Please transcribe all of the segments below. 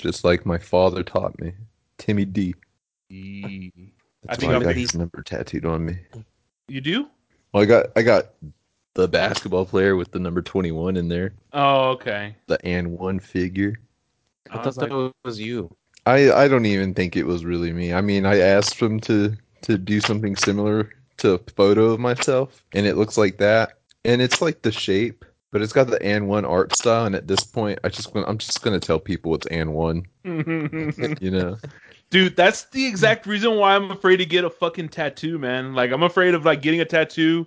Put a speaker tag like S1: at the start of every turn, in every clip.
S1: just like my father taught me. Timmy D.
S2: E-
S1: That's
S2: I think
S1: why I got his number tattooed on me.
S2: You do?
S1: Well, I got I got the basketball player with the number 21 in there,
S2: Oh, okay.
S1: the and one figure.
S3: I,
S2: I
S3: thought
S2: like,
S3: that was you.
S1: I I don't even think it was really me. I mean, I asked him to to do something similar to a photo of myself, and it looks like that, and it's like the shape, but it's got the and one art style. And at this point, I just I'm just gonna tell people it's and one. You know,
S2: Dude, that's the exact reason why I'm afraid to get a fucking tattoo, man. Like I'm afraid of like getting a tattoo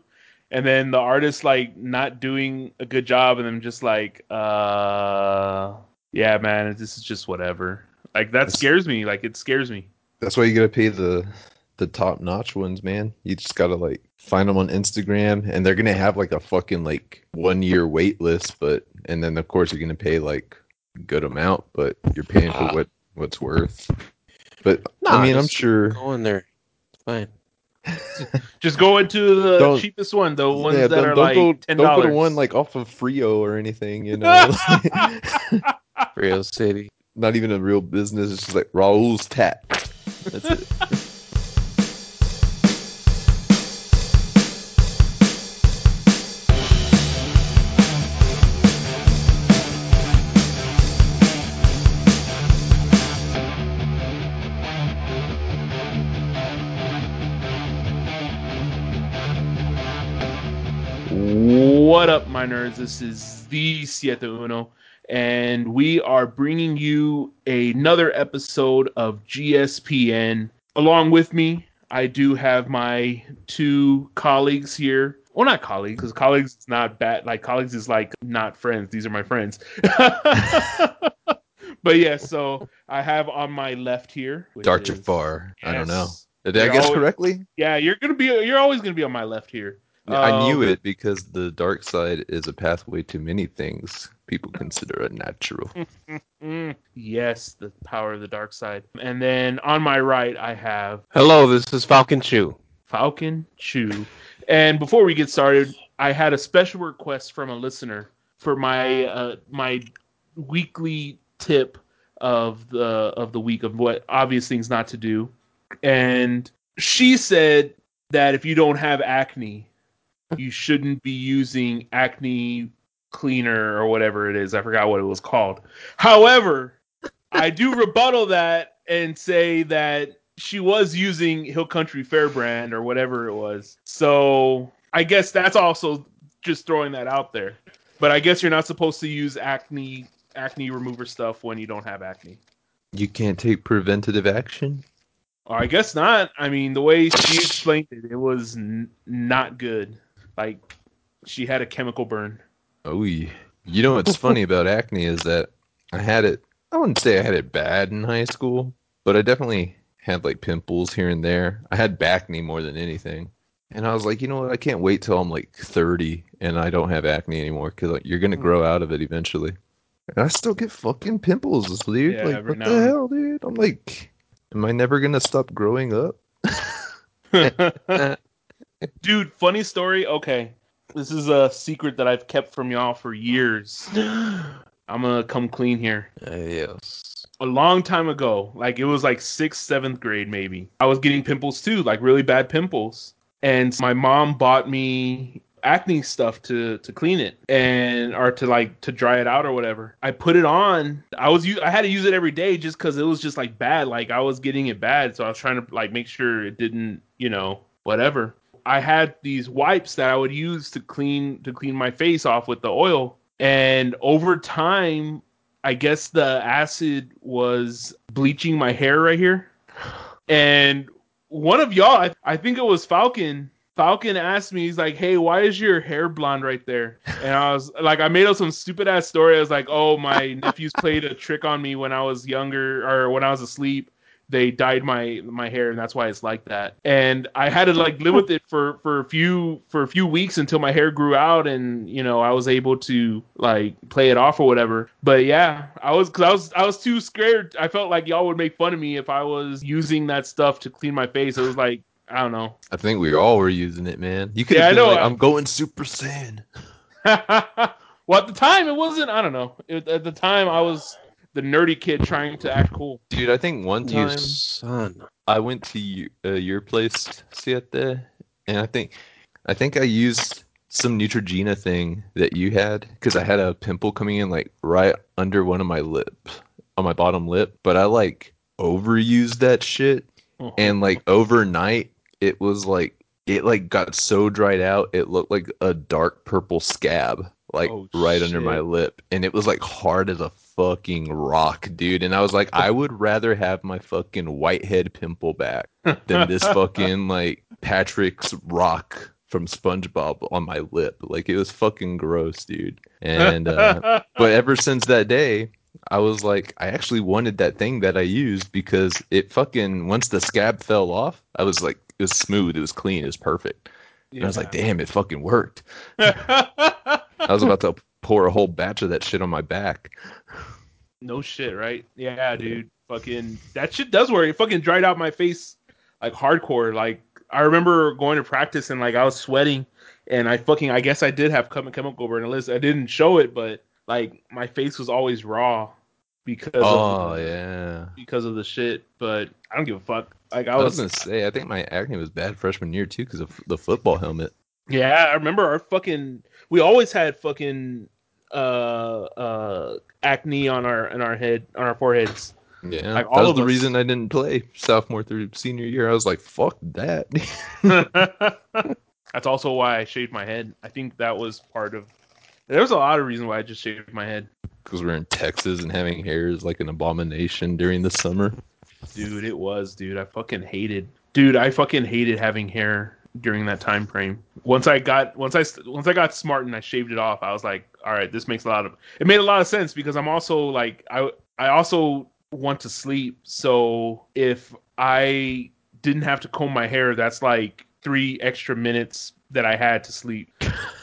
S2: and then the artist like not doing a good job and I'm just like, uh yeah, man, this is just whatever. Like that
S1: It's-
S2: scares me. Like it scares me.
S1: that's why you gotta pay the the top notch ones, man. You just gotta like find them on Instagram, and they're gonna have like a fucking like one year wait list, but and then of course you're gonna pay like a good amount, but you're paying for ah. what what's worth. But I mean, I'm sure.
S3: Go in there. It's fine.
S2: Just go into the
S1: Don't-
S2: cheapest one, the ones
S1: yeah,
S2: that
S1: don't,
S2: are
S1: don't
S2: like
S1: go,
S2: ten
S1: don't go
S2: dollars.
S1: to one like off of Frio or anything, you know.
S3: Rio City.
S1: Not even a real business. It's just like Raul's Tat. That's it.
S2: This is the Siete Uno, and we are bringing you another episode of GSPN. Along with me, I do have my two colleagues here. Well, not colleagues, because colleagues is not bad. Like colleagues is like not friends. These are my friends. but yeah, so I have on my left here.
S1: Dark
S2: is-
S1: Jafar. I don't know. Did I guess
S2: always-
S1: correctly?
S2: Yeah, you're gonna be. You're always gonna be on my left here.
S1: I knew
S2: Um,
S1: it because the dark side is a pathway to many things people consider unnatural.
S2: Yes, the power of the dark side. And then on my right, I have
S3: Hello, this is Falcon Chew.
S2: Falcon Chew. And before we get started, I had a special request from a listener for my uh, my weekly tip of the of the week of what obvious things not to do. And she said that if you don't have acne, you shouldn't be using acne cleaner or whatever it is. I forgot what it was called. However, I do rebuttal that and say that she was using Hill Country Fair brand or whatever it was. So I guess that's also just throwing that out there. But I guess you're not supposed to use acne acne remover stuff when you don't have acne.
S1: You can't take preventative action?
S2: I guess not. I mean, the way she explained it, it was n- not good. Like she had a chemical burn.
S1: Oh, yeah. You know what's funny about acne is that I had it, I wouldn't say I had it bad in high school, but I definitely had like pimples here and there. I had acne more than anything. And I was like, you know what? I can't wait till I'm like 30 and I don't have acne anymore because like, you're going to mm. grow out of it eventually. And I still get fucking pimples, dude.
S2: Yeah,
S1: like, what the hell, dude? I'm like, am I never going to stop growing up?
S2: Dude, funny story. Okay. This is a secret that I've kept from y'all for years. I'm gonna come clean here.
S3: Uh, yes.
S2: A long time ago, like it was like sixth, seventh grade, maybe. I was getting pimples too, like really bad pimples. And my mom bought me acne stuff to to clean it and or to like to dry it out or whatever. I put it on. I was I had to use it every day just because it was just like bad. Like I was getting it bad, so I was trying to like make sure it didn't, you know, whatever. I had these wipes that I would use to clean to clean my face off with the oil. And over time, I guess the acid was bleaching my hair right here. And one of y'all, I, think it was Falcon. Falcon asked me, he's like, "Hey, why is your hair blonde right there?" And I was like, I made up some stupid ass story. I was like, "Oh, my nephews played a trick on me when I was younger or when I was asleep. They dyed my my hair, and that's why it's like that." And I had to like live with it for for a few for a few weeks until my hair grew out, and you know I was able to like play it off or whatever. But yeah, I was because I was I was too scared. I felt like y'all would make fun of me if I was using that stuff to clean my face. It was like I don't know.
S1: I think we all were using it, man. You could
S2: Yeah, I know.
S1: Like, i'm going Super Saiyan.
S2: well, at the time, it wasn't. I don't know. It, at the time, I was the nerdy kid trying to act cool.
S1: Dude, I think one
S3: You
S1: time
S3: son.
S1: I went to y- uh, your place, Siete, and I think I think I used some Neutrogena thing that you had because I had a pimple coming in like right under one of my lip, on my bottom lip, but I like overused that shit, and like overnight it was like it like got so dried out it looked like a dark purple scab like
S2: Oh,
S1: right under my lip. And it was like hard as a fucking rock dude and i was like i would rather have my fucking whitehead pimple back than this fucking like patrick's rock from spongebob on my lip like it was fucking gross dude and uh, but ever since that day I was like, I actually wanted that thing that I used because it fucking once the scab fell off, I was like, it was smooth, it was clean, it was perfect. And I was like, damn, it fucking worked. I was about to pour a whole batch of that shit on my back.
S2: No shit, right? Yeah, dude. Fucking that shit does work. It fucking dried out my face like hardcore. Like I remember going to practice and like I was sweating and I fucking I guess I did have chem- chemical burn. At least I didn't show it, but like my face was always raw because
S1: Oh
S2: of
S1: yeah.
S2: because of the shit. But I don't give a fuck. Like I
S1: I was
S2: was,
S1: gonna say, I think my acne was bad freshman year too because of the football helmet.
S2: yeah. I remember our fucking. We always had fucking uh uh acne on our on our head on our foreheads.
S1: Yeah,
S2: Like,
S1: that
S2: all
S1: was the
S2: us.
S1: reason I didn't play sophomore through senior year. I was like, fuck that.
S2: That's also why I shaved my head. I think that was part of. There was a lot of reason why I just shaved my head,
S1: Because we're in Texas and having hair is like an abomination during the summer.
S2: dude. It was, dude. I fucking hated, dude. I fucking hated having hair during that time frame. Once I got, once I, once I got smart and I shaved it off, I was like, all right, this makes a lot of. It made a lot of sense because I'm also like, I, I also want to sleep. So if I didn't have to comb my hair, that's like three extra minutes that I had to sleep.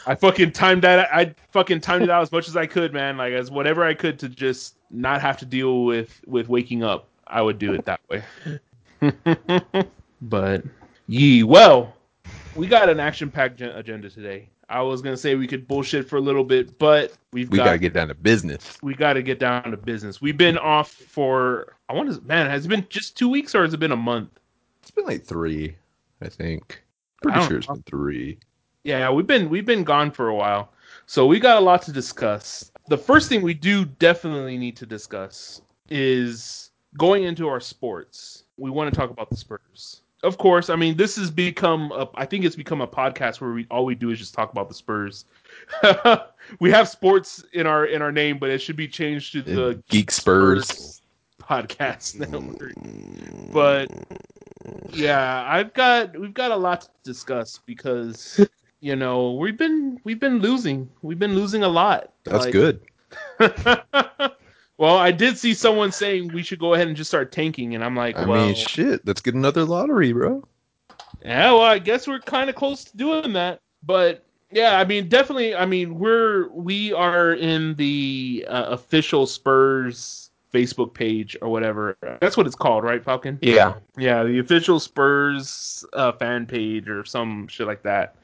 S2: I fucking timed that. I fucking timed it out as much as I could, man. Like as whatever I could to just not have to deal with with waking up. I would do it that way. but ye well, we got an action-packed agenda today. I was gonna say we could bullshit for a little bit, but we've
S1: We
S2: got
S1: gotta get down to business.
S2: we got to get down to business. We've been off for I want to man, has it been just two weeks or has it been a month?
S1: It's been like three, I think. Pretty
S2: don't
S1: sure it's
S2: know.
S1: been three.
S2: Yeah, we've been we've been gone for a while, so we got a lot to discuss. The first thing we do definitely need to discuss is going into our sports. We want to talk about the Spurs. Of course, I mean this has become a, I think it's become a podcast where we all we do is just talk about the Spurs. we have sports in our in our name, but it should be changed to the
S1: And Geek Spurs.
S2: podcast network. But yeah, I've got we've got a lot to discuss because you know we've been we've been losing we've been losing a lot.
S1: That's
S2: Like-
S1: good.
S2: well, I did see someone saying we should go ahead and just start tanking, and I'm like,
S1: I
S2: well,
S1: mean, shit. Let's get another lottery, bro.
S2: yeah, well, I guess we're kind of close to doing that. But yeah, I mean, definitely. I mean, we're we are in the uh, official Spurs Facebook page or whatever. That's what it's called, right, Falcon?
S3: Yeah.
S2: Yeah, the official Spurs uh, fan page or some shit like that.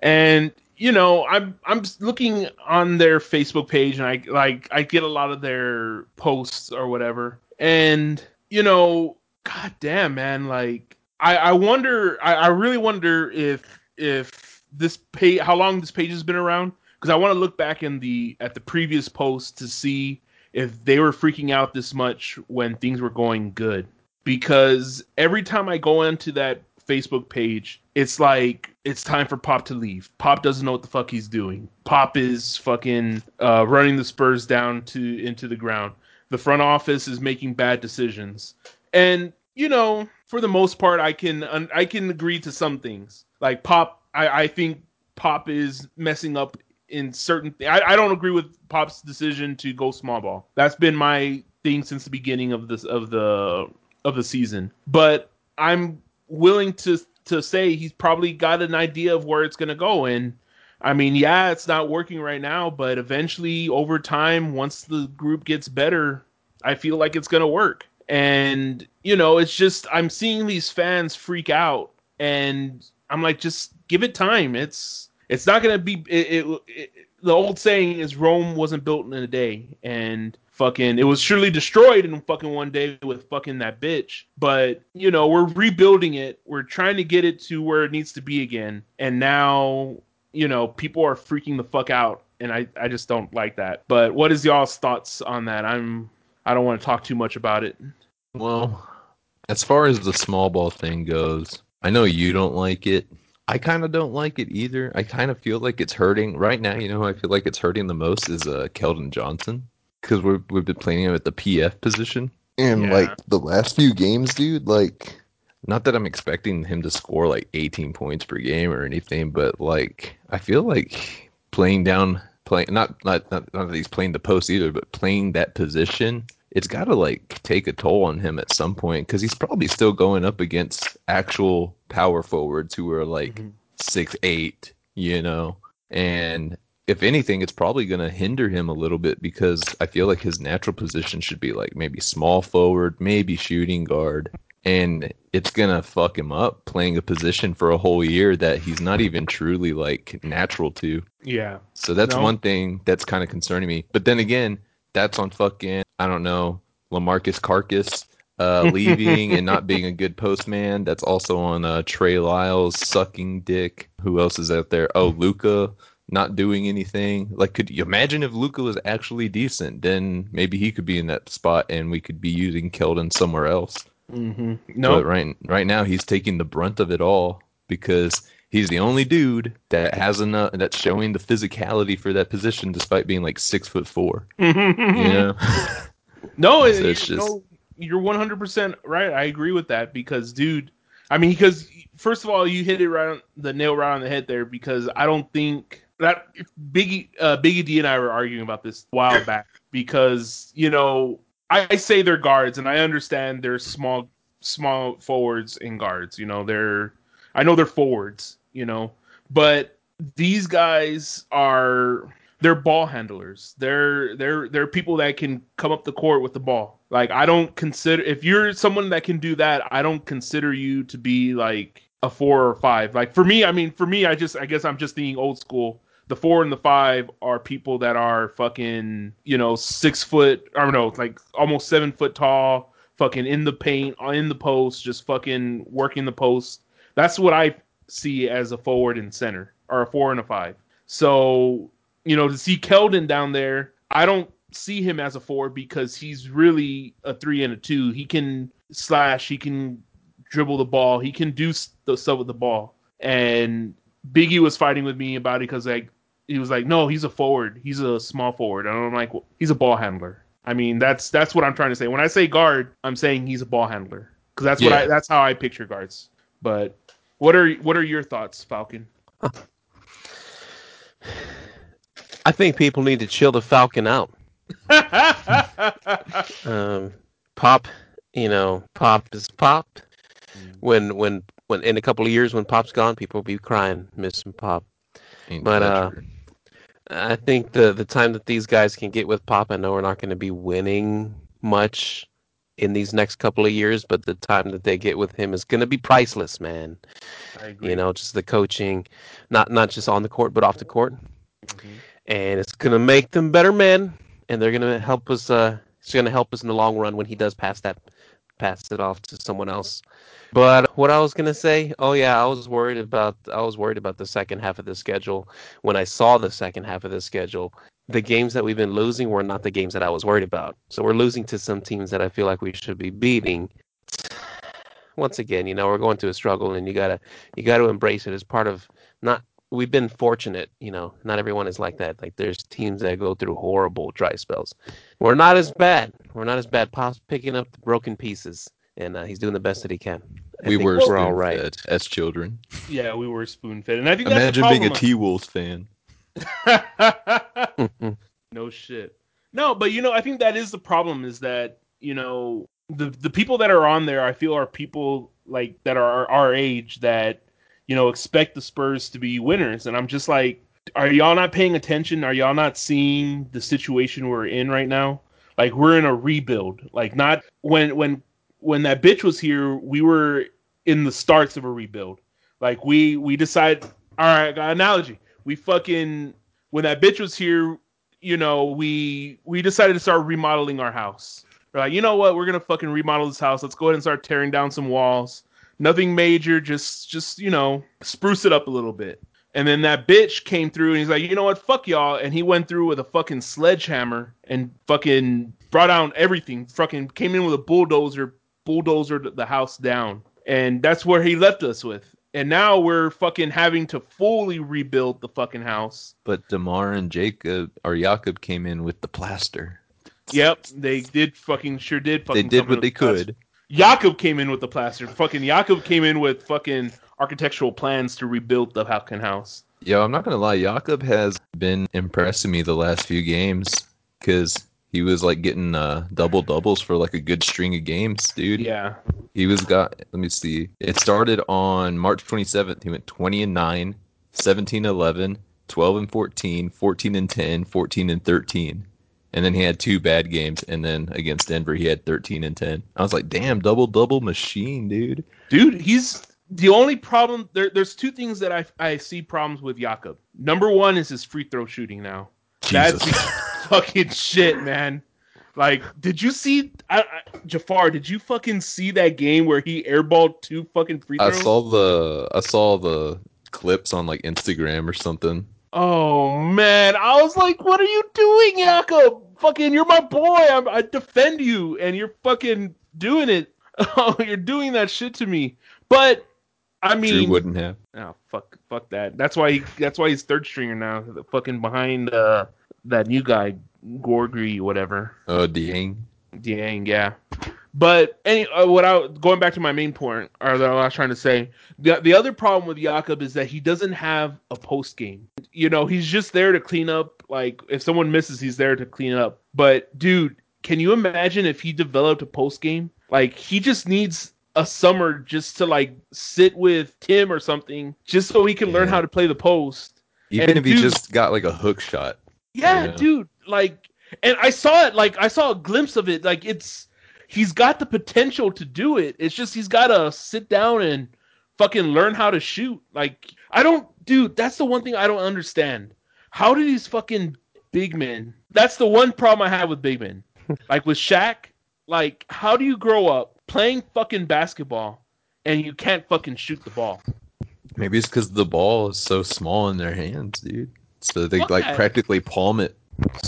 S2: And you know, I'm I'm looking on their Facebook page, and I like I get a lot of their posts or whatever. And you know, god damn, man, like I I wonder, I, I really wonder if if this page, how long this page has been around, because I want to look back in the at the previous post to see if they were freaking out this much when things were going good because every time I go into that Facebook page, it's like it's time for Pop to leave. Pop doesn't know what the fuck he's doing. Pop is fucking uh, running the Spurs down to into the ground. The front office is making bad decisions, and you know, for the most part, I can I can agree to some things. Like Pop, I, I think Pop is messing up in certain. I, I don't agree with Pop's decision to go small ball. That's been my thing since the beginning of this of the of the season. But I'm willing to to say he's probably got an idea of where it's going to go and I mean, yeah, it's not working right now, but eventually over time once the group gets better, I feel like it's going to work. And you know, it's just I'm seeing these fans freak out and I'm like just give it time. It's it's not going to be it, it, it the old saying is Rome wasn't built in a day and fucking it was surely destroyed in fucking one day with fucking that bitch. But you know, we're rebuilding it. We're trying to get it to where it needs to be again. And now, you know, people are freaking the fuck out, and I I just don't like that. But what is y'all's thoughts on that? I'm I don't want to talk too much about it.
S1: Well, as far as the small ball thing goes, I know you don't like it. I kind of don't like it either. I kind of feel like it's hurting right now. You know, I feel like it's hurting the most is uh, Keldon Johnson because we've we've been playing him at the PF position, and
S2: Yeah.
S1: like the last few games, dude. Like, not that I'm expecting him to score like 18 points per game or anything, but like I feel like playing down, playing not not not, not that he's playing the post either, but playing that position. It's got to like take a toll on him at some point because he's probably still going up against actual power forwards who are like
S2: Mhm.
S1: six eight, you know, and if anything, it's probably going to hinder him a little bit because I feel like his natural position should be like maybe small forward, maybe shooting guard. And it's going to fuck him up playing a position for a whole year that he's not even truly like natural to.
S2: Yeah.
S1: So that's
S2: No.
S1: one thing that's kind of concerning me. But then again, that's on fucking, I don't know, Lamarcus Carcass uh, leaving and not being a good postman. That's also on uh, Trey Lyles sucking dick. Who else is out there? Oh, Luka not doing anything. Like, could you imagine if Luka was actually decent? Then maybe he could be in that spot and we could be using Keldon somewhere else.
S2: Mm-hmm.
S1: But
S2: No.
S1: right right now he's taking the brunt of it all because he's the only dude that has enough that's showing the physicality for that position despite being like six foot four. You know?
S2: No,
S1: So it's just-
S2: no, you're 100% right. I agree with that because, dude, I mean, because first of all, you hit it right on the nail right on the head there because I don't think that Biggie, uh, Biggie D and I were arguing about this a while back because you know I, I say they're guards and I understand they're small, small forwards and guards. You know, they're I know they're forwards. You know, but these guys are they're ball handlers. They're they're they're people that can come up the court with the ball. Like I don't consider if you're someone that can do that, I don't consider you to be like a four or five. Like for me, I mean for me, I just I guess I'm just being old school. The four and the five are people that are fucking, you know, six foot I don't know, like almost seven foot tall, fucking in the paint, uh, in the post, just fucking working the post. That's what I see as a forward and center, or a four and a five. So you know, to see Keldon down there, I don't see him as a four because he's really a three and a two. He can slash, he can dribble the ball, he can do the stuff with the ball. And Biggie was fighting with me about it because like he was like, no, he's a forward, he's a small forward, and I'm like, well, he's a ball handler. I mean, that's that's what I'm trying to say. When I say guard, I'm saying he's a ball handler because that's what I that's how I picture guards. But what are what are your thoughts, Falcon?
S3: I think people need to chill the Falcon out. Um, Pop, you know, Pop is Pop. When when when in a couple of years when Pop's gone, people will be crying, missing Pop.
S1: Ain't
S3: But, uh,
S1: true?
S3: I think the the time that these guys can get with Pop, I know we're not going to be winning much in these next couple of years, but the time that they get with him is going to be priceless, man.
S2: I agree.
S3: You know, just the coaching, not not just on the court but off the court,
S2: Mhm.
S3: and it's going to make them better men, and they're going to help us. Uh, it's going to help us in the long run when he does pass that pass it off to someone else. But what I was gonna say, oh yeah, I was worried about I was worried about the second half of the schedule. When I saw the second half of the schedule, the games that we've been losing were not the games that I was worried about. So we're losing to some teams that I feel like we should be beating. Once again, you know, we're going through a struggle and you gotta you gotta embrace it as part of not we've been fortunate, you know, not everyone is like that. Like there's teams that go through horrible dry spells. We're not as bad. We're not as bad. Pop's picking up the broken pieces and uh, he's doing the best that he can. I
S1: we were
S3: we're all right.
S1: spoon-fed as children.
S2: Yeah, we were spoon fed, and I think
S1: Imagine
S2: that's
S1: being a T Wolves fan.
S2: no shit. No, but you know, I think that is the problem. Is that you know the the people that are on there, I feel are people like that are our age that you know expect the Spurs to be winners, and I'm just like, are y'all not paying attention? Are y'all not seeing the situation we're in right now? Like we're in a rebuild. Like not when when when that bitch was here, we were in the starts of a rebuild. Like we we decide. All right, got an analogy. We fucking when that bitch was here, you know, we we decided to start remodeling our house. We're like, you know what? We're gonna fucking remodel this house. Let's go ahead and start tearing down some walls. Nothing major, just just you know, spruce it up a little bit. And then that bitch came through and he's like, you know what? Fuck y'all. And he went through with a fucking sledgehammer and fucking brought down everything. Fucking came in with a bulldozer, bulldozer the house down. And that's where he left us with. And now we're fucking having to fully rebuild the fucking house.
S1: But Demar and Jacob or Jakob came in with the plaster.
S2: Yep, they did fucking sure did fucking
S1: They did what they
S2: could. plaster. Jakob came in with the plaster. Fucking Jakob came in with fucking architectural plans to rebuild the fucking house.
S1: Yo, I'm not gonna lie. Jakob has been impressing me the last few games because he was like getting uh, double doubles for like a good string of games, dude.
S2: Yeah.
S1: He was got. Let me see. It started on March 27th. He went 20 and 9, 17 11, 12 and 14, 14 and 10, 14 and 13. And then he had two bad games, and then against Denver he had 13 and 10. I was like, "Damn, double double machine, dude."
S2: Dude, he's the only problem there, there's two things that I I see problems with Jakob. Number one is his free throw shooting now.
S1: Jesus.
S2: That's fucking shit, man. Like, did you see I, I, Jafar? Did you fucking see that game where he airballed two fucking free throws?
S1: I saw the I saw the clips on like Instagram or something.
S2: Oh man, I was like, "What are you doing, Jakob? Fucking, you're my boy. I'm, I defend you, and you're fucking doing it. Oh, you're doing that shit to me." But I
S1: Drew
S2: mean,
S1: wouldn't have.
S2: oh fuck, fuck that. That's why he, that's why he's third stringer now. The fucking behind uh, that new guy, Gorgui, whatever.
S1: Oh, Dieng.
S2: Dang, yeah. But any uh, what I going back to my main point, or that I was trying to say, the the other problem with Jakob is that he doesn't have a post game. You know, he's just there to clean up. Like if someone misses, he's there to clean up. But dude, can you imagine if he developed a post game? Like he just needs a summer just to like sit with Tim or something, just so he can learn how to play the post.
S1: Even
S2: And
S1: if he just got like a hook shot.
S2: Yeah,
S1: Yeah.
S2: dude. Like, and I saw it. Like, I saw a glimpse of it. Like, it's he's got the potential to do it. It's just he's got to sit down and fucking learn how to shoot. Like, I don't, dude. That's the one thing I don't understand. How do these fucking big men? That's the one problem I have with big men. like with Shaq. Like, how do you grow up playing fucking basketball and you can't fucking shoot the ball?
S1: Maybe it's because the ball is so small in their hands, dude. So they
S2: Fuck
S1: like practically palm it.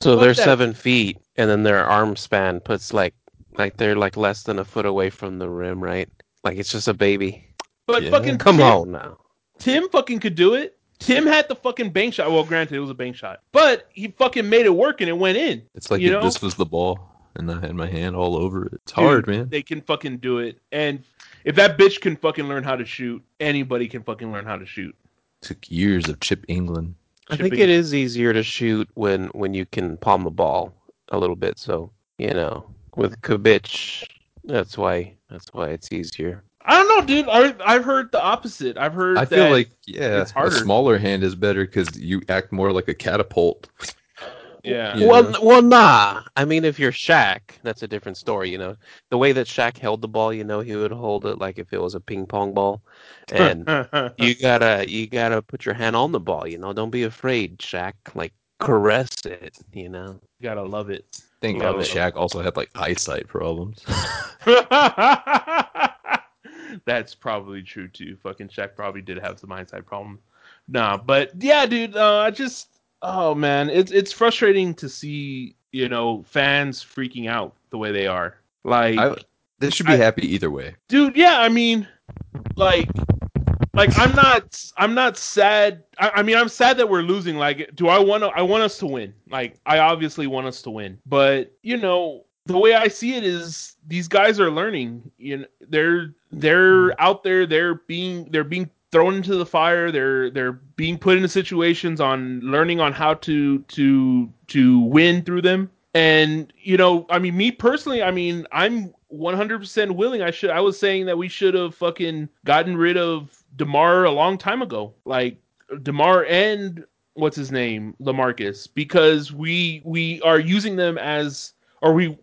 S3: So
S2: Fuck
S3: they're
S2: that.
S3: seven feet, and then their arm span puts like like they're like less than a foot away from the rim, right? Like it's just a baby.
S2: But
S1: Yeah.
S2: fucking
S3: Come
S2: Tim-
S3: on now.
S2: Tim fucking could do it. Tim had the fucking bank shot. Well, granted, it was a bank shot, but he fucking made it work and it went in.
S1: It's like
S2: You
S1: if
S2: know?
S1: this was the ball and I had my hand all over it. It's
S2: Dude,
S1: hard, man.
S2: They can fucking do it. And if that bitch can fucking learn how to shoot, anybody can fucking learn how to shoot.
S1: Took years of Chip Engelland.
S3: I think
S2: Shipping-
S3: it is easier to shoot when when you can palm the ball a little bit. So you know, with Kubic, that's why that's why it's easier.
S2: I don't know, dude. I, I've heard the opposite. I've heard
S1: I feel
S2: that-
S1: like yeah,
S2: it's
S1: a
S2: harder.
S1: smaller hand is better because you act more like a catapult.
S2: yeah.
S1: Yeah.
S3: Well, well, nah. I mean, if you're Shaq, that's a different story. You know, the way that Shaq held the ball, you know, he would hold it like if it was a ping pong ball, and you gotta you gotta put your hand on the ball. You know, don't be afraid, Shaq. Like caress it. You know.
S2: You gotta love it.
S1: Thank
S2: Love
S1: God
S2: it.
S1: Shaq also had like eyesight problems.
S2: That's probably true too. Fucking Shaq probably did have some eyesight problem. Nah, but yeah, dude. Uh, I just, oh man, it's it's frustrating to see you know fans freaking out the way they are. Like,
S1: I, they should be
S2: I-
S1: happy either way.
S2: dude, yeah. I mean, like, like I'm not, I'm not sad. I, I mean, I'm sad that we're losing. Like, do I want to? I want us to win. Like, I obviously want us to win. But you know, the way I see it is, these guys are learning. You know, they're they're out there. They're being they're being thrown into the fire. They're they're being put into situations on learning on how to to to win through them. And you know, I mean, me personally, I mean, I'm 100% willing. I should. I was saying that we should have fucking gotten rid of Demar a long time ago. Like Demar and what's his name, Lamarcus, because we we are using them as, or we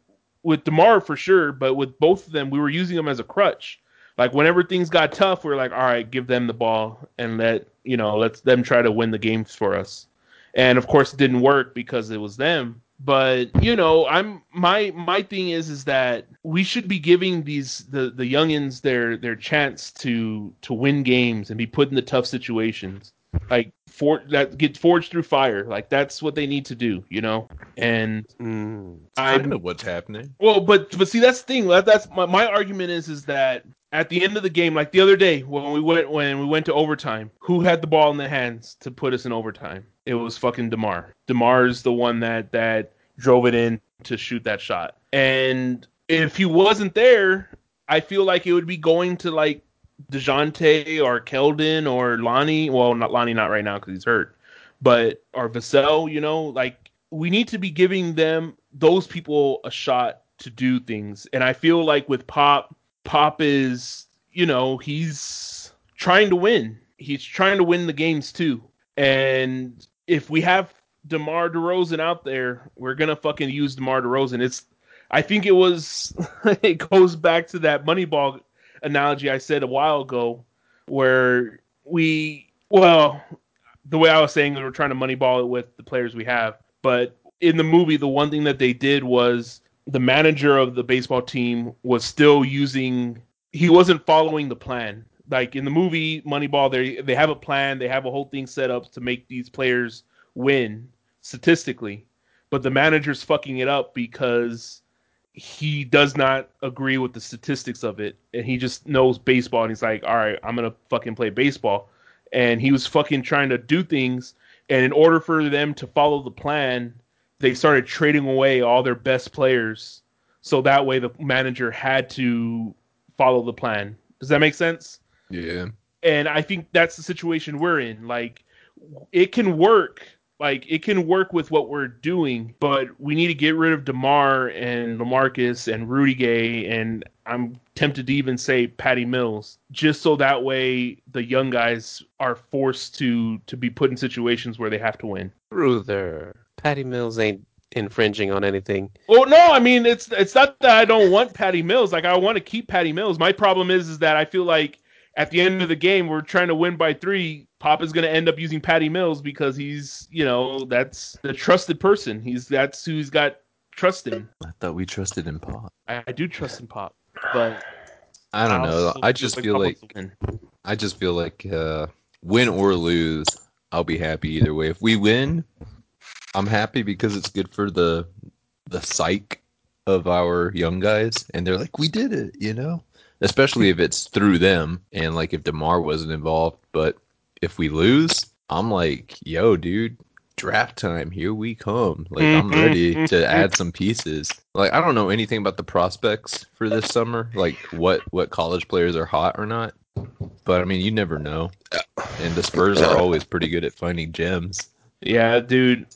S2: with Demar for sure, but with both of them, we were using them as a crutch. Like whenever things got tough, we are like, all right, give them the ball and let you know, let's them try to win the games for us. and of course it didn't work because it was them. But you know, I'm my my thing is is that we should be giving these the the youngins their their chance to to win games and be put in the tough situations like for that get forged through fire like that's what they need to do you know and
S3: Mm.
S1: I know what's happening.
S2: well but but see that's the thing that, that's my, my argument is is that at the end of the game like the other day when we went when we went to overtime who had the ball in the hands to put us in overtime it was fucking demar demar's the one that that drove it in to shoot that shot and if he wasn't there i feel like it would be going to like DeJounte or Keldon or Lonnie. Well, not Lonnie, not right now because he's hurt, but or Vassell. You know, like we need to be giving them those people a shot to do things. And I feel like with Pop, Pop is you know he's trying to win. He's trying to win the games too. And if we have DeMar DeRozan out there, we're gonna fucking use DeMar DeRozan. It's I think it was it goes back to that Moneyball analogy I said a while ago, where we well, the way I was saying we were trying to moneyball it with the players we have, but in the movie, the one thing that they did was the manager of the baseball team was still using. He wasn't following the plan. Like in the movie Moneyball, they they have a plan, they have a whole thing set up to make these players win statistically, but the manager's fucking it up because he does not agree with the statistics of it and he just knows baseball and he's like all right i'm gonna fucking play baseball and he was fucking trying to do things and in order for them to follow the plan they started trading away all their best players so that way the manager had to follow the plan does that make sense
S1: Yeah.
S2: and I think that's the situation we're in. Like, it can work. Like, it can work with what we're doing, but we need to get rid of Demar and Lamarcus and Rudy Gay, and I'm tempted to even say Patty Mills, just so that way the young guys are forced to to be put in situations where they have to win.
S3: Ruther. Patty Mills ain't infringing on anything.
S2: Well, no, I mean it's it's not that I don't want Patty Mills. Like I want to keep Patty Mills. My problem is is that I feel like at the end of the game we're trying to win by three. Pop is going to end up using Patty Mills because he's you know that's the trusted person. He's that's who he's got trust in.
S1: I thought we trusted in Pop.
S2: I, I do trust in Pop, but
S1: I don't know. I just feel
S2: Pop
S1: like
S2: wants to.
S1: I just feel like uh, win or lose, I'll be happy either way. If we win, I'm happy because it's good for the the psyche of our young guys, and they're like, we did it, you know. Especially if it's through them, and like if Demar wasn't involved. But if we lose, I'm like, yo, dude, draft time, here we come. Like I'm mm-hmm. ready to mm-hmm. add some pieces. Like I don't know anything about the prospects for this summer, like what what college players are hot or not. But I mean, you never know. And the Spurs are always pretty good at finding gems.
S2: Yeah, dude.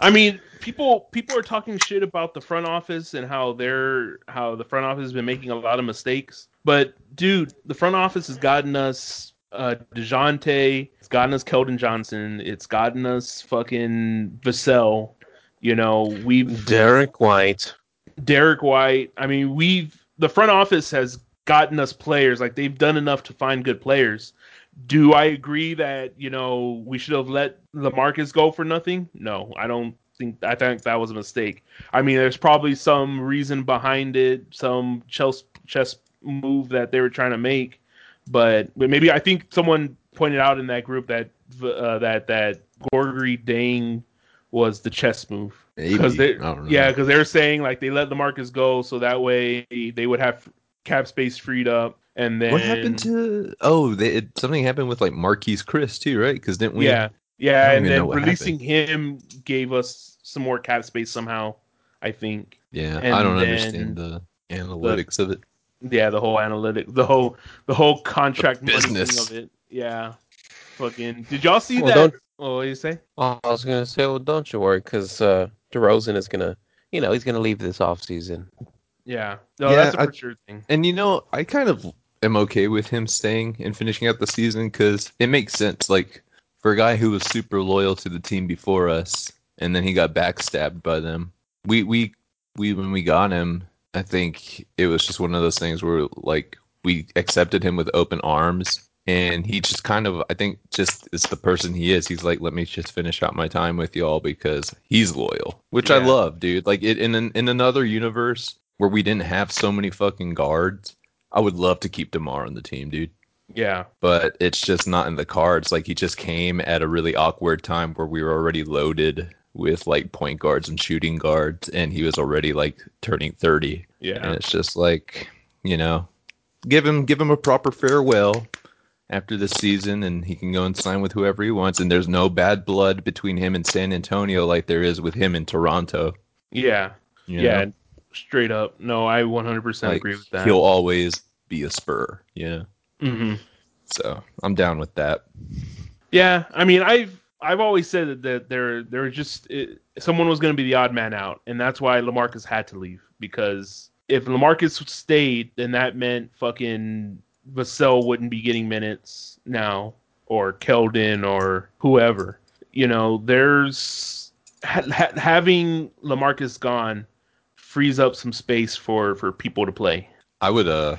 S2: I mean, people people are talking shit about the front office and how they're how the front office has been making a lot of mistakes. But dude, the front office has gotten us uh DeJounte, it's gotten us Keldon Johnson, it's gotten us fucking Vassell. You know, we've
S3: Derrick White.
S2: Derrick White. I mean, we've the front office has gotten us players. Like they've done enough to find good players. Do I agree that you know we should have let Lamarcus go for nothing? No, I don't think. I think that was a mistake. I mean, there's probably some reason behind it, some chess chess move that they were trying to make, but, but maybe I think someone pointed out in that group that uh, that that Gorgui Dieng was the chess move because they
S1: I don't know.
S2: yeah because they're saying like they let Lamarcus go so that way they would have cap space freed up and then
S1: What happened to? Oh, they, it, something happened with like Marquese Chriss too, right? Because didn't we?
S2: yeah yeah and then
S1: know what
S2: releasing him gave us some more cap space somehow I think
S1: Yeah,
S2: And
S1: I don't understand the analytics of it.
S2: yeah the whole analytic the whole the whole contract
S1: The business.
S2: of it yeah fucking did y'all see
S3: Well,
S2: that
S3: don't-
S2: oh what do you say
S3: Oh, I was gonna say, well, don't you worry, because uh, DeRozan is gonna, you know, he's gonna leave this off season.
S2: yeah no
S1: Yeah,
S2: that's a
S1: I-
S2: for sure thing
S1: And you know, I kind of am okay with him staying and finishing out the season because it makes sense. Like for a guy who was super loyal to the team before us, and then he got backstabbed by them. We we we when we got him, I think it was just one of those things where like we accepted him with open arms, and he just kind of I think just is the person he is. He's like, let me just finish out my time with y'all because he's loyal, which I love, dude. Like it, in an, in another universe where we didn't have so many fucking guards, I would love to keep Demar on the team, dude.
S2: Yeah.
S1: But it's just not in the cards. Like he just came at a really awkward time where we were already loaded with like point guards and shooting guards, and he was already like turning thirty.
S2: Yeah.
S1: And it's just like, you know, give him give him a proper farewell after this season and he can go and sign with whoever he wants and there's no bad blood between him and San Antonio like there is with him in Toronto.
S2: Yeah.
S1: you
S2: Yeah. Straight up. No, I 100%
S1: Like,
S2: agree with that.
S1: He'll always be a spur, yeah.
S2: hmm
S1: So, I'm down with that.
S2: Yeah, I mean, I've I've always said that, that there there just it, someone was going to be the odd man out, and that's why Lamarcus had to leave because if Lamarcus stayed, then that meant fucking Vassell wouldn't be getting minutes now, or Keldon, or whoever. You know, there's ha- ha- having Lamarcus gone frees up some space for for people to play.
S1: I would uh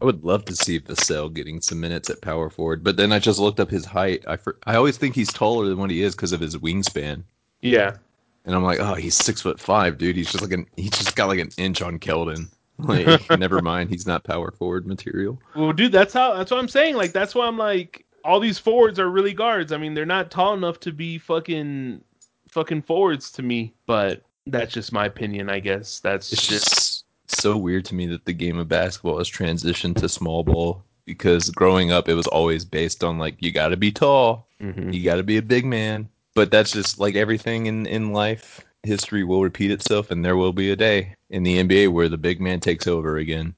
S1: I would love to see Vassell getting some minutes at power forward, but then I just looked up his height. I for, I always think he's taller than what he is because of his wingspan.
S2: Yeah,
S1: And I'm like, oh, he's six foot five, dude. He's just like an he's just got like an inch on Keldon. Like, never mind, he's not power forward material.
S2: Well, dude, that's how. That's what I'm saying. Like, that's why I'm like, all these forwards are really guards. I mean, they're not tall enough to be fucking, fucking forwards to me. But that's just my opinion, I guess. That's
S1: It's
S2: just.
S1: just so weird to me that the game of basketball has transitioned to small ball because growing up it was always based on like you got to be tall,
S2: Mhm.
S1: you got to be a big man. But that's just like everything in in life. History will repeat itself, and there will be a day in the NBA where the big man takes over again.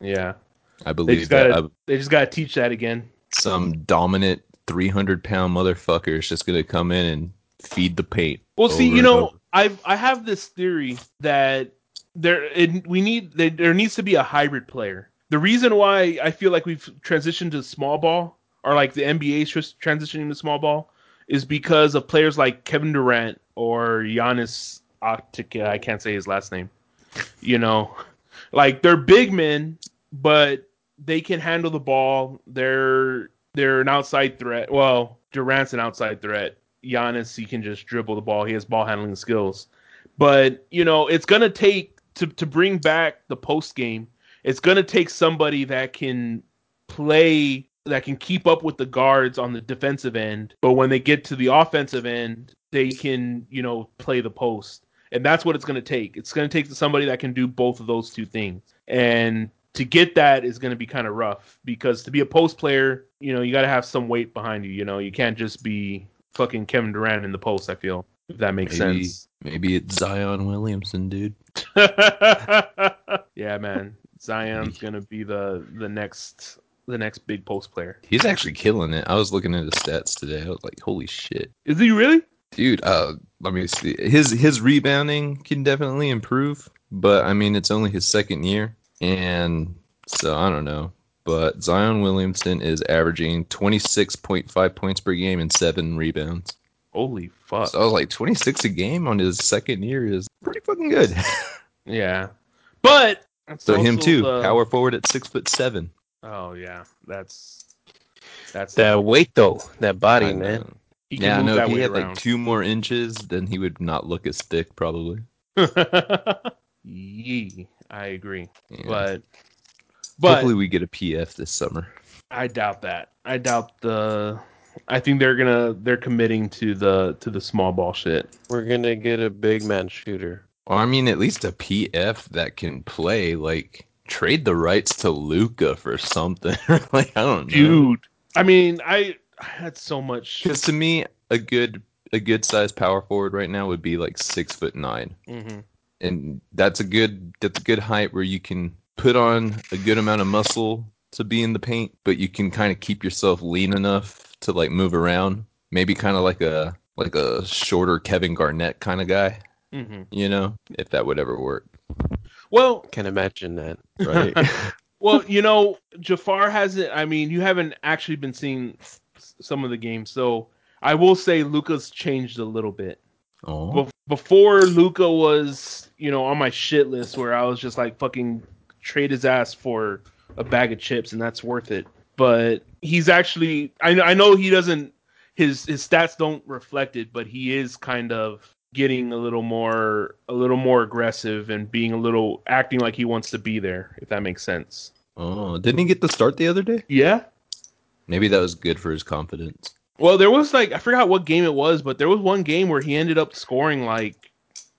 S2: Yeah,
S1: I
S2: they
S1: believe
S2: just
S1: that.
S2: gotta.
S1: I-
S2: They just gotta teach that again.
S1: some dominant 300 pound motherfucker is just going to come in and feed the paint.
S2: Well, see, you know,
S1: over.
S2: I have this theory that there it, we need there needs to be a hybrid player. The reason why I feel like we've transitioned to small ball, or like the NBA transitioning to small ball, is because of players like Kevin Durant or Giannis Antetokounmpo. I can't say his last name. You know, like they're big men, but they can handle the ball. They're they're an outside threat. Well, Durant's an outside threat. Giannis, he can just dribble the ball. He has ball handling skills. But you know, it's gonna take to to bring back the post game. It's gonna take somebody that can play that can keep up with the guards on the defensive end, but when they get to the offensive end, they can you know play the post. And that's what it's going to take. It's going to take somebody that can do both of those two things. And to get that is going to be kind of rough because to be a post player, you know, you got to have some weight behind you. You know, you can't just be fucking Kevin Durant in the post. I feel if that makes
S1: Maybe,
S2: sense.
S1: maybe it's Zion Williamson, dude.
S2: yeah, man. Zion's gonna be the the next the next big post player.
S1: He's actually killing it. I was looking at his stats today. I was like, holy shit.
S2: Is he really?
S1: Dude, uh, let me see. His his rebounding can definitely improve, but I mean, it's only his second year, and so I don't know. But Zion Williamson is averaging 26.5 points per game and seven rebounds.
S2: Holy fuck!
S1: So I was like, 26 a game on his second year is pretty fucking good.
S2: yeah, but
S1: so him too,
S2: the-
S1: power forward at six foot seven.
S2: Oh yeah, that's that's
S3: That weight though, that body,
S1: I
S3: man.
S1: know.
S2: he
S1: Yeah, no. If he had
S2: around.
S1: like two more inches, then he would not look as thick, probably.
S2: Yee, I agree,
S1: Yeah.
S2: but but
S1: Hopefully, we get a PF this summer.
S2: I doubt that. I doubt the. I think they're gonna they're committing to the to the small ball shit.
S3: We're gonna get a big man shooter.
S1: Well, I mean, at least a PF that can play. Like, trade the rights to Luka for something. like, I don't know.
S2: Dude, I mean, I, I had so much.
S1: Because to me, a good a good size power forward right now would be like six foot nine,
S2: Mhm.
S1: and that's a good that's a good height where you can put on a good amount of muscle to be in the paint, but you can kind of keep yourself lean enough to like move around. Maybe kind of like a like a shorter Kevin Garnett kind of guy,
S2: Mhm.
S1: you know, if that would ever work.
S2: Well,
S3: Can imagine that.
S1: Right.
S2: well, you know, Jafar hasn't. I mean, you haven't actually been seeing some of the games, so I will say Luka's changed a little bit.
S1: oh.
S2: Bef- before Luka was, you know, on my shit list where I was just like fucking trade his ass for a bag of chips and that's worth it. but he's actually I I know he doesn't his his stats don't reflect it, but he is kind of getting a little more a little more aggressive and being a little acting like he wants to be there, if that makes sense.
S1: Oh, didn't he get the start the other day?
S2: Yeah.
S1: Maybe that was good for his confidence.
S2: Well, there was like I forgot what game it was, but there was one game where he ended up scoring like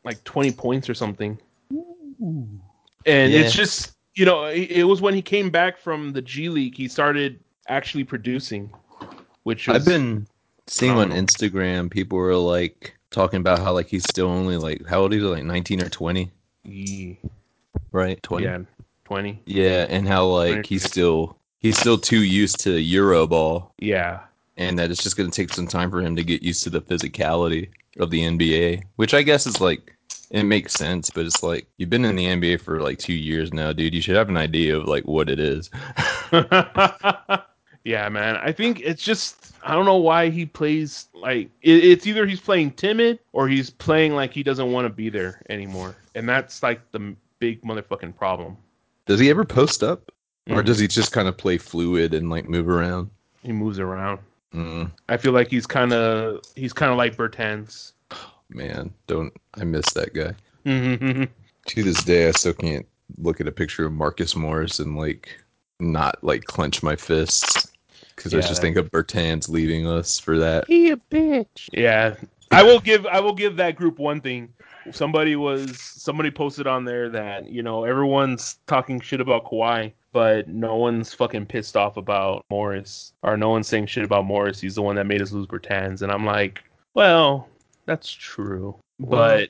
S2: like 20 points or something. And
S1: Yeah.
S2: it's just, you know, it, was when he came back from the G League, he started actually producing, which was
S1: I've been seeing on. Instagram people were like talking about how like he's still only like how old is he like 19 or 20,
S2: Ye-
S1: right? 20.
S2: yeah, 20.
S1: Yeah, and how like he's still he's still too used to Euro ball
S2: Yeah.
S1: and that it's just going to take some time for him to get used to the physicality of the NBA, which I guess is like it makes sense, but it's like you've been in the NBA for like 2 years now, dude. You should have an idea of like what it is.
S2: yeah, man. I think it's just I don't know why he plays like it, it's either he's playing timid or he's playing like he doesn't want to be there anymore, and that's like the big motherfucking problem.
S1: Does he ever post up or
S2: Mhm.
S1: does he just kind of play fluid and like move around?
S2: He moves around.
S1: Mm,
S2: I feel like he's kind of he's kind of like Bertans.
S1: Man, don't I miss that guy.
S2: yeah,
S1: To this day, I still can't look at a picture of Marcus Morris and like not like clench my fists because I just
S2: that-
S1: think of Bertans leaving us for that.
S3: He a bitch.
S2: Yeah, I will give I will give that group one thing. Somebody was somebody posted on there that you know everyone's talking shit about Kawhi, but no one's fucking pissed off about Morris, or no one's saying shit about Morris. He's the one that made us lose Bertans, and I'm like, well, that's true, but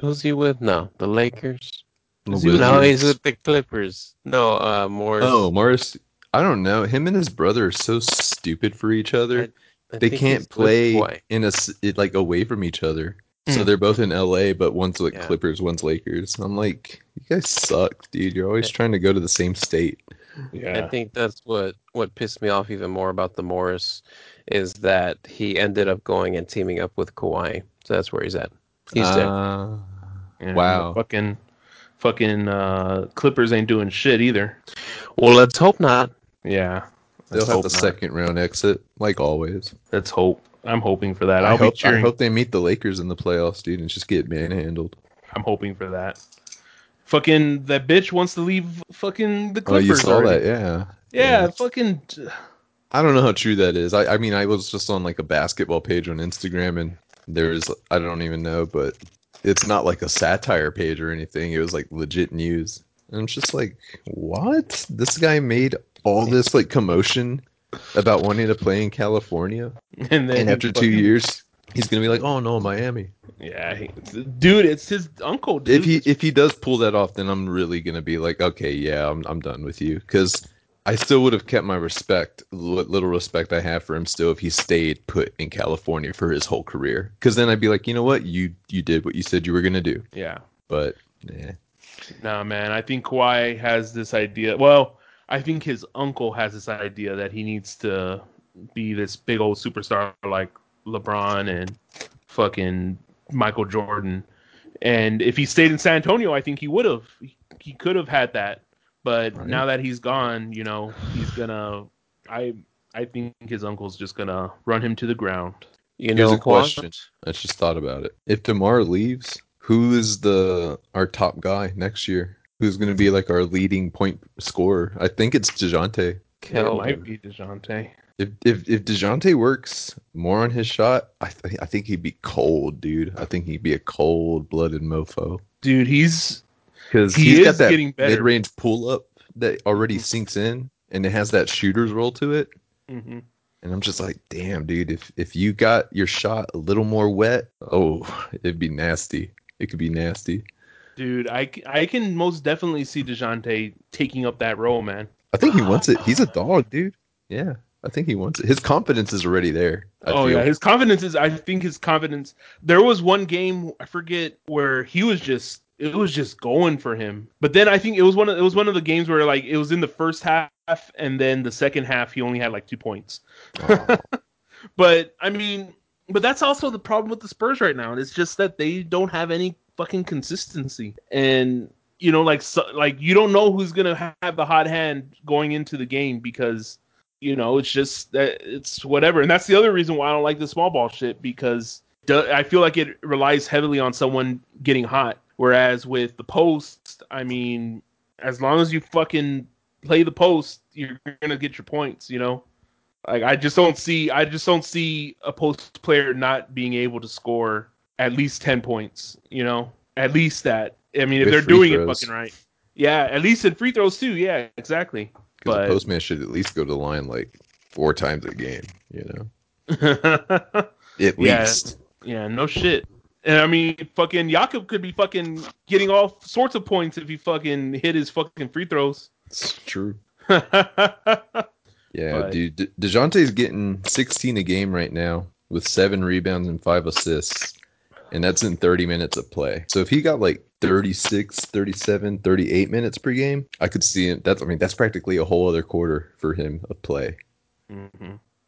S3: Who's he with? No, the Lakers.
S1: The
S3: he- no, he's with the Clippers. No, uh, Morris.
S1: Oh, Morris. I don't know. Him and his brother are so stupid for each other.
S3: I
S1: they can't play in a it, like away from each other. So
S2: Hmm.
S1: they're both in LA, but one's like
S3: Yeah.
S1: Clippers, one's Lakers. I'm like, you guys suck, dude. You're always trying to go to the same state.
S2: yeah,
S3: I think that's what what pissed me off even more about the Morris is that he ended up going and teaming up with Kawhi. So that's where he's at. He's dead.
S1: Uh,
S2: Yeah,
S1: wow.
S2: fucking fucking uh, Clippers ain't doing shit either.
S3: Well, let's hope not.
S2: Yeah,
S1: They'll
S2: Let's
S1: have
S2: hope
S1: the
S2: not.
S1: second round exit, like always.
S2: Let's hope. I'm hoping for that.
S1: I
S2: I'll
S1: hope,
S2: be
S1: I hope they meet the Lakers in the playoffs, dude, and just get manhandled.
S2: I'm hoping for that. Fucking that bitch wants to leave fucking the Clippers.
S1: Oh,
S2: Clippers.
S1: you saw
S2: already.
S1: that? Yeah.
S2: Yeah, fucking.
S1: I don't know how true that is. I, I mean, I was just on like a basketball page on Instagram, and there's I don't even know, but it's not like a satire page or anything. It was like legit news, and I'm just like, what? This guy made all this like commotion about wanting to play in California,
S2: And then
S1: and after two years, he's gonna be like, oh no, Miami.
S2: yeah, he, dude, it's his uncle. Dude.
S1: If he if he does pull that off, then I'm really gonna be like, okay, yeah, I'm I'm done with you because I still would have kept my respect, little respect I have for him, still if he stayed put in California for his whole career. Because then I'd be like, you know what, you you did what you said you were gonna do.
S2: yeah,
S1: But yeah,
S2: nah, man, I think Kawhi has this idea. Well, I think his uncle has this idea that he needs to be this big old superstar like LeBron and fucking Michael Jordan. And if he stayed in San Antonio, I think he would have. He, he could have had that. But
S1: Right.
S2: now that he's gone, you know, he's gonna. I I think his uncle's just gonna run him to the ground.
S3: You
S1: Here's
S3: know
S1: a
S3: what?
S1: question. I just thought about it. If Demar leaves, who is the our top guy next year? Who's gonna be like our leading point scorer? I think it's Dejounte.
S2: It might be Dejounte.
S1: If if if Dejounte works more on his shot, I th- I think he'd be cold, dude. I think he'd be a cold blooded mofo
S2: Dude, he's
S1: because
S2: He
S1: he's got that
S2: getting better.
S1: mid range pull up that already sinks in, and it has that shooter's roll to it.
S2: mhm.
S1: And I'm just like, damn, dude. If if you got your shot a little more wet, oh, it'd be nasty. It could be nasty.
S2: dude. I, I can most definitely see Dejounte taking up that role, man.
S1: I think he wants it. He's a dog, dude. Yeah, I think he wants it. His confidence is already there. I
S2: oh
S1: feel.
S2: yeah, his confidence is. I think his confidence. There was one game I forget where he was just. It was just going for him. But then I think it was one of it was one of the games where like it was in the first half and then the second half he only had like two points.
S1: Oh.
S2: But I mean, but that's also the problem with the Spurs right now. It's just that they don't have any fucking consistency. And you know, like so, like you don't know who's gonna have the hot hand going into the game because You know, it's just that it's whatever, and that's the other reason why I don't like the small ball shit because I feel like it relies heavily on someone getting hot. Whereas with the post, I mean, as long as you fucking play the post, you're gonna get your points. You know, like I just don't see, I just don't see a post player not being able to score at least ten points. You know, at least that. I mean, if
S1: With
S2: they're doing it fucking right, yeah, at least in free throws too. Yeah, exactly.
S1: Because
S2: But-
S1: the postman should at least go to the line like four times a game, you know? At
S2: Yeah.
S1: least.
S2: Yeah, no shit. And I mean, fucking Jakob could be fucking getting all sorts of points if he fucking hit his fucking free throws.
S1: It's true.
S2: yeah, But-
S1: dude. De- DeJounte's getting 16 a game right now with seven rebounds and five assists. And that's in 30 minutes of play. So if he got like 36, 37, 38 minutes per game, I could see him. That's, I mean, that's practically a whole other quarter for him of play.
S2: hmm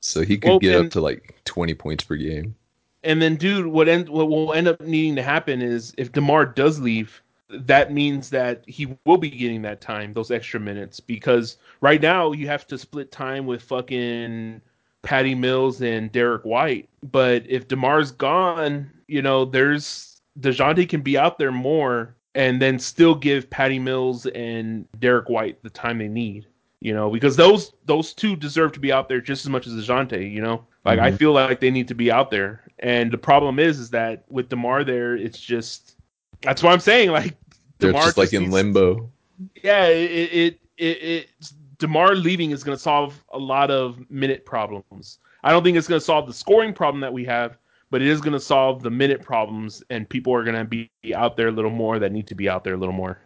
S1: So he could
S2: Well,
S1: get
S2: and-
S1: up to like 20 points per game.
S2: And then, dude, what end what will end up needing to happen is if Demar does leave, that means that he will be getting that time, those extra minutes, because right now you have to split time with fucking Patty Mills and Derrick White. But if Demar's gone, you know, there's Dejounte can be out there more and then still give Patty Mills and Derrick White the time they need. You know, because those those two deserve to be out there just as much as Dejounte. You know, like I
S1: Mhm.
S2: feel like they need to be out there. And the problem is, is that with Demar there, it's just that's what I'm saying. Like
S1: They're
S2: DeMar
S1: just like in
S2: needs-
S1: limbo.
S2: yeah, it it it, it Demar leaving is going to solve a lot of minute problems. I don't think it's going to solve the scoring problem that we have, but it is going to solve the minute problems, and people are going to be out there a little more that need to be out there a little more.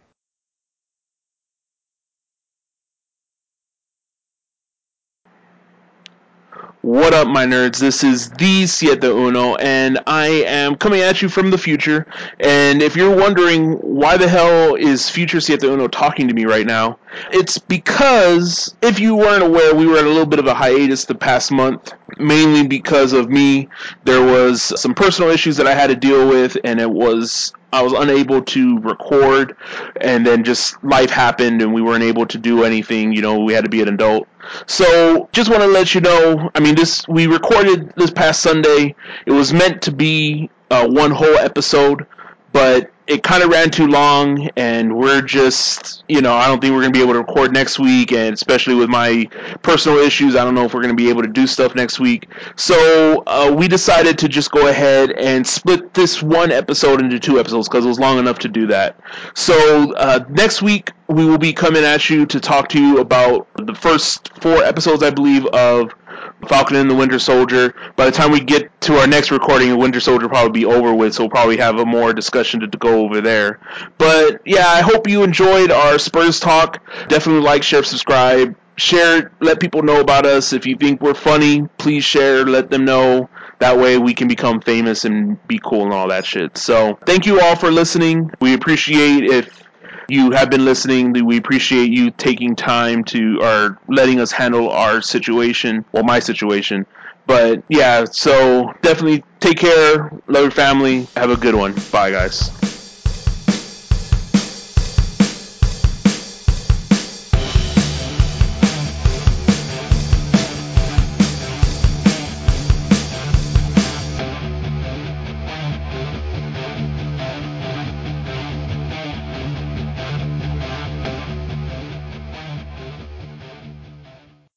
S2: What up, my nerds? This is the Siete Uno, and I am coming at you from the future. And if you're wondering why the hell is future Siete Uno talking to me right now, it's because, if you weren't aware, we were at a little bit of a hiatus the past month, mainly because of me. There was some personal issues that I had to deal with, and it was I was unable to record, and then just life happened, and we weren't able to do anything. You know, we had to be an adult. So, just want to let you know. I mean, this we recorded this past Sunday. It was meant to be uh, one whole episode, but it kind of ran too long, and we're just, you know, I don't think we're gonna be able to record next week, and especially with my personal issues, I don't know if we're gonna be able to do stuff next week. So uh, we decided to just go ahead and split this one episode into two episodes because it was long enough to do that. So uh, next week we will be coming at you to talk to you about the first four episodes, I believe, of Falcon and the Winter Soldier. By the time we get to our next recording, the Winter Soldier will probably be over with, so we'll probably have a more discussion to, to go over there. But yeah, I hope you enjoyed our Spurs talk. Definitely like, share, subscribe. Share, let people know about us. If you think we're funny, please share, let them know. That way we can become famous and be cool and all that shit. So, thank you all for listening. We appreciate if you have been listening. We appreciate you taking time to or letting us handle our situation, well, my situation. But yeah, so definitely take care, love your family, have a good one. Bye, guys.